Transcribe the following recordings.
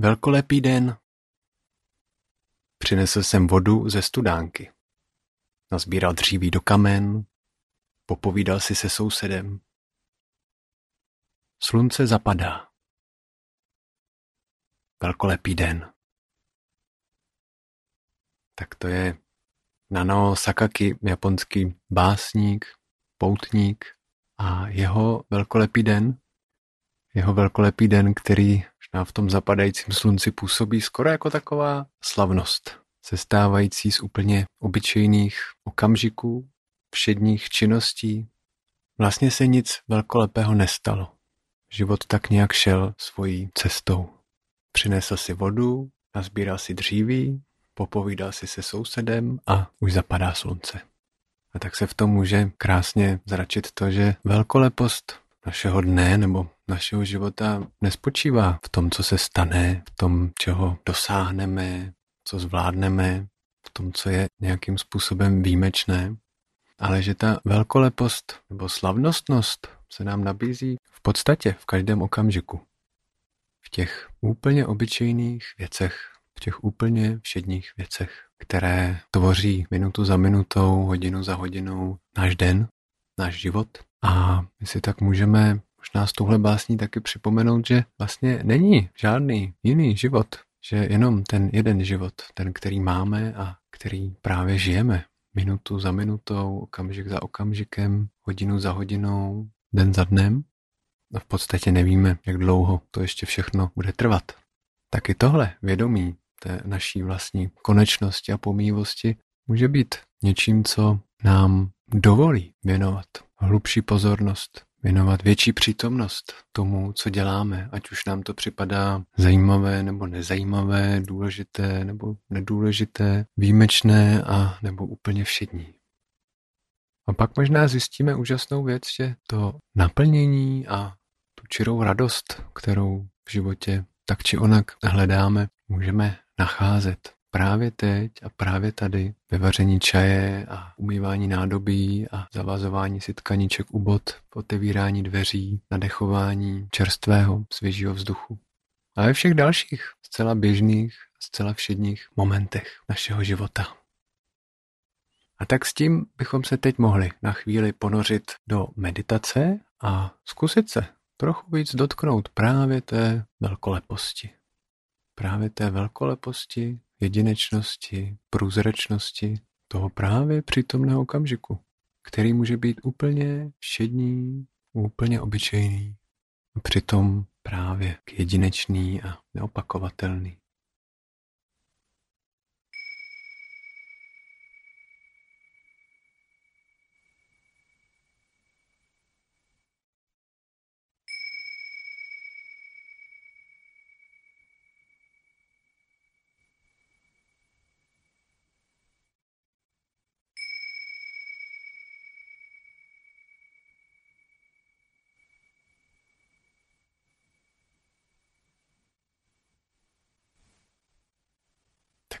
velkolepý den. Přinesl jsem vodu ze studánky. Nazbíral dříví do kamen, popovídal si se sousedem. Slunce zapadá. Velkolepý den. Tak to je Nano Sakaki, japonský básník, poutník a jeho velkolepý den, jeho velkolepý den, který možná v tom zapadajícím slunci působí skoro jako taková slavnost, sestávající z úplně obyčejných okamžiků, všedních činností. Vlastně se nic velkolepého nestalo. Život tak nějak šel svojí cestou. Přinesl si vodu, nazbíral si dříví, popovídal si se sousedem a už zapadá slunce. A tak se v tom může krásně zračit to, že velkolepost našeho dne nebo našeho života nespočívá v tom, co se stane, v tom, čeho dosáhneme, co zvládneme, v tom, co je nějakým způsobem výjimečné, ale že ta velkolepost nebo slavnostnost se nám nabízí v podstatě v každém okamžiku. V těch úplně obyčejných věcech, v těch úplně všedních věcech, které tvoří minutu za minutou, hodinu za hodinou náš den, náš život. A my si tak můžeme možná s touhle básní taky připomenout, že vlastně není žádný jiný život, že jenom ten jeden život, ten, který máme a který právě žijeme, minutu za minutou, okamžik za okamžikem, hodinu za hodinou, den za dnem. A v podstatě nevíme, jak dlouho to ještě všechno bude trvat. Taky tohle vědomí té naší vlastní konečnosti a pomývosti může být něčím, co nám dovolí věnovat hlubší pozornost, věnovat větší přítomnost tomu, co děláme, ať už nám to připadá zajímavé nebo nezajímavé, důležité nebo nedůležité, výjimečné a nebo úplně všední. A pak možná zjistíme úžasnou věc, že to naplnění a tu čirou radost, kterou v životě tak či onak hledáme, můžeme nacházet právě teď a právě tady ve vaření čaje a umývání nádobí a zavazování si tkaníček u bod, otevírání dveří, nadechování čerstvého, svěžího vzduchu. A ve všech dalších zcela běžných, zcela všedních momentech našeho života. A tak s tím bychom se teď mohli na chvíli ponořit do meditace a zkusit se trochu víc dotknout právě té velkoleposti. Právě té velkoleposti, jedinečnosti, průzračnosti toho právě přítomného okamžiku, který může být úplně všední, úplně obyčejný a přitom právě jedinečný a neopakovatelný.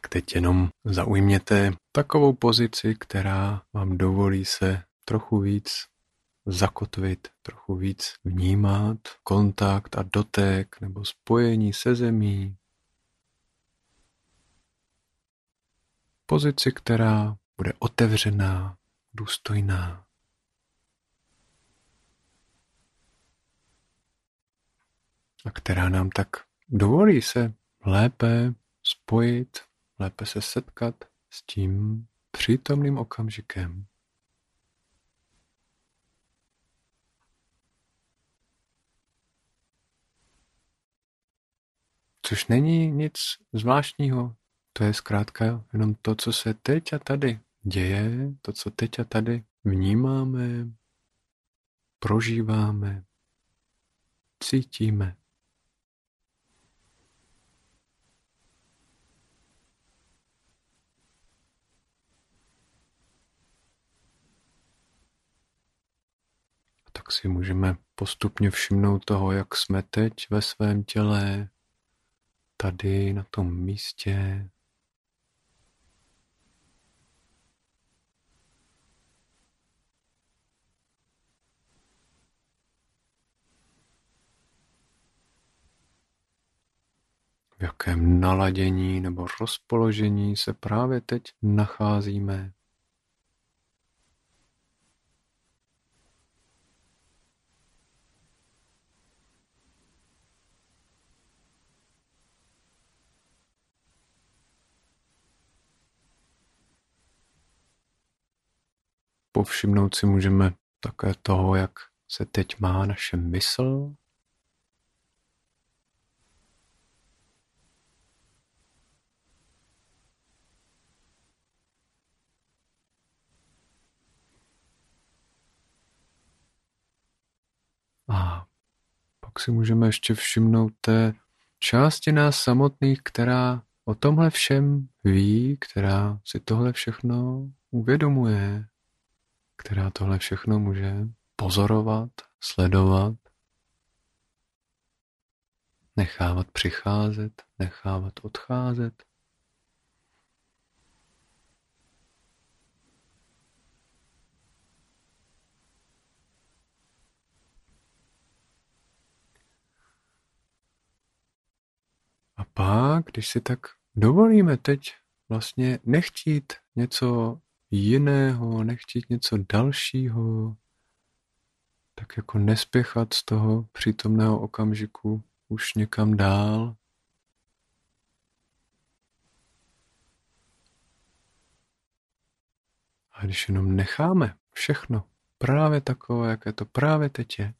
Tak teď jenom zaujměte takovou pozici, která vám dovolí se trochu víc zakotvit, trochu víc vnímat kontakt a dotek nebo spojení se zemí. Pozici, která bude otevřená, důstojná. A která nám tak dovolí se lépe spojit lépe se setkat s tím přítomným okamžikem. Což není nic zvláštního, to je zkrátka jenom to, co se teď a tady děje, to, co teď a tady vnímáme, prožíváme, cítíme. tak si můžeme postupně všimnout toho, jak jsme teď ve svém těle, tady na tom místě. v jakém naladění nebo rozpoložení se právě teď nacházíme. Povšimnout si můžeme také toho, jak se teď má naše mysl, A pak si můžeme ještě všimnout té části nás samotných, která o tomhle všem ví, která si tohle všechno uvědomuje, která tohle všechno může pozorovat, sledovat, nechávat přicházet, nechávat odcházet. A pak, když si tak dovolíme teď vlastně nechtít něco jiného, nechtít něco dalšího, tak jako nespěchat z toho přítomného okamžiku už někam dál. A když jenom necháme všechno právě takové, jaké to právě teď je,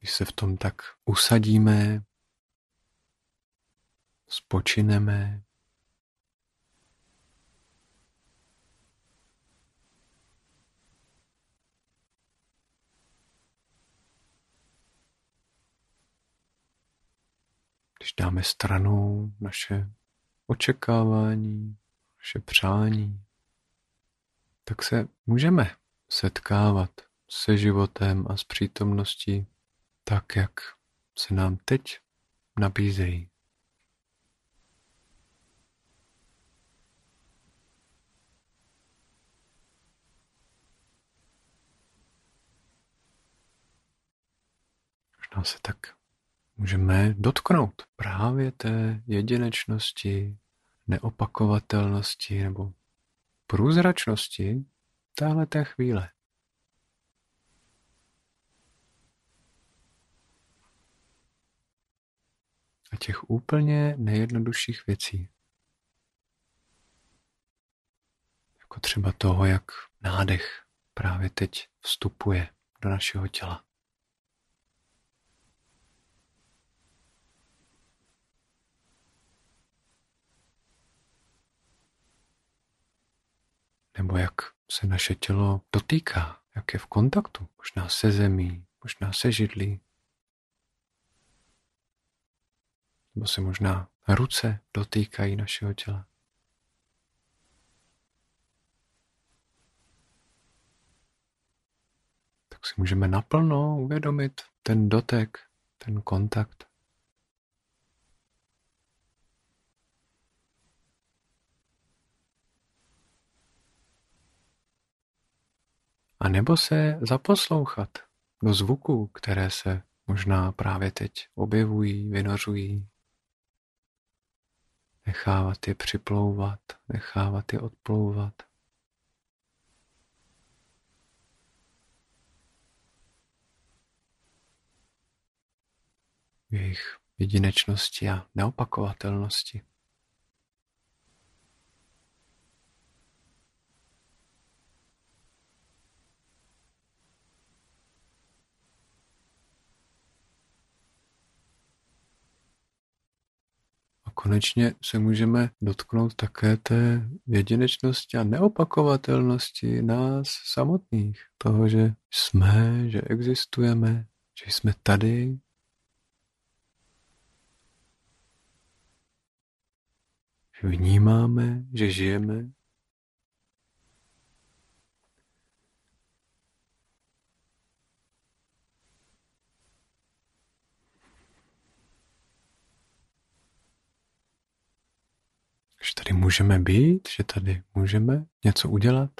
Když se v tom tak usadíme, spočineme, když dáme stranou naše očekávání, naše přání, tak se můžeme setkávat se životem a s přítomností tak, jak se nám teď nabízejí. Možná se tak můžeme dotknout právě té jedinečnosti, neopakovatelnosti nebo průzračnosti téhle té chvíle. a těch úplně nejjednodušších věcí. Jako třeba toho, jak nádech právě teď vstupuje do našeho těla. Nebo jak se naše tělo dotýká, jak je v kontaktu, možná se zemí, možná se židlí, nebo se možná ruce dotýkají našeho těla. Tak si můžeme naplno uvědomit ten dotek, ten kontakt. A nebo se zaposlouchat do zvuků, které se možná právě teď objevují, vynořují nechávat je připlouvat, nechávat je odplouvat. Jejich jedinečnosti a neopakovatelnosti. Konečně se můžeme dotknout také té jedinečnosti a neopakovatelnosti nás samotných. Toho, že jsme, že existujeme, že jsme tady. Že vnímáme, že žijeme. můžeme být, že tady můžeme něco udělat,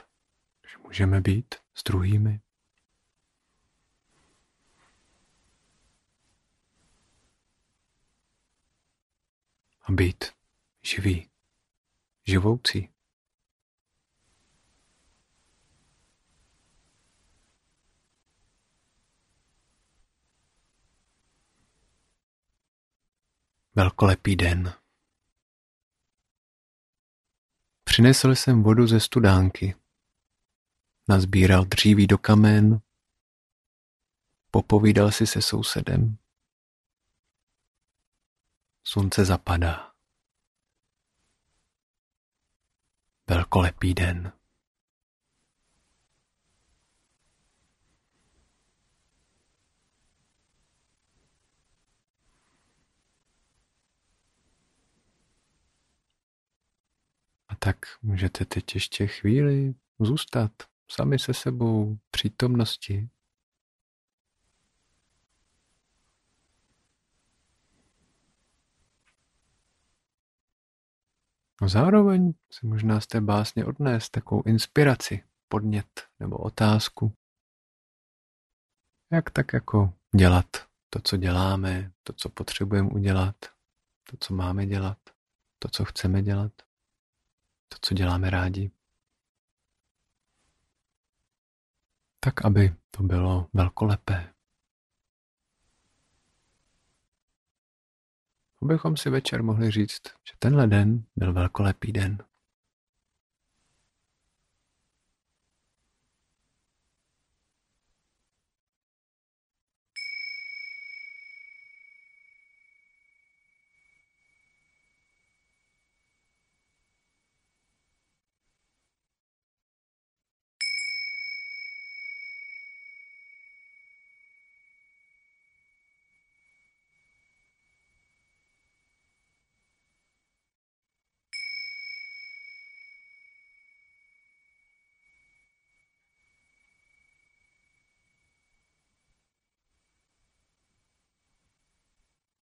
že můžeme být s druhými. A být živý, živoucí. Velkolepý den. Přinesl jsem vodu ze studánky. Nazbíral dříví do kamen. Popovídal si se sousedem. Slunce zapadá. Velkolepý den. Tak můžete teď ještě chvíli zůstat sami se sebou přítomnosti. A zároveň si možná z té básně odnést takovou inspiraci, podnět nebo otázku. Jak tak jako dělat to, co děláme, to, co potřebujeme udělat, to, co máme dělat, to, co chceme dělat, to, co děláme rádi. Tak, aby to bylo velkolepé. abychom si večer mohli říct, že tenhle den byl velkolepý den.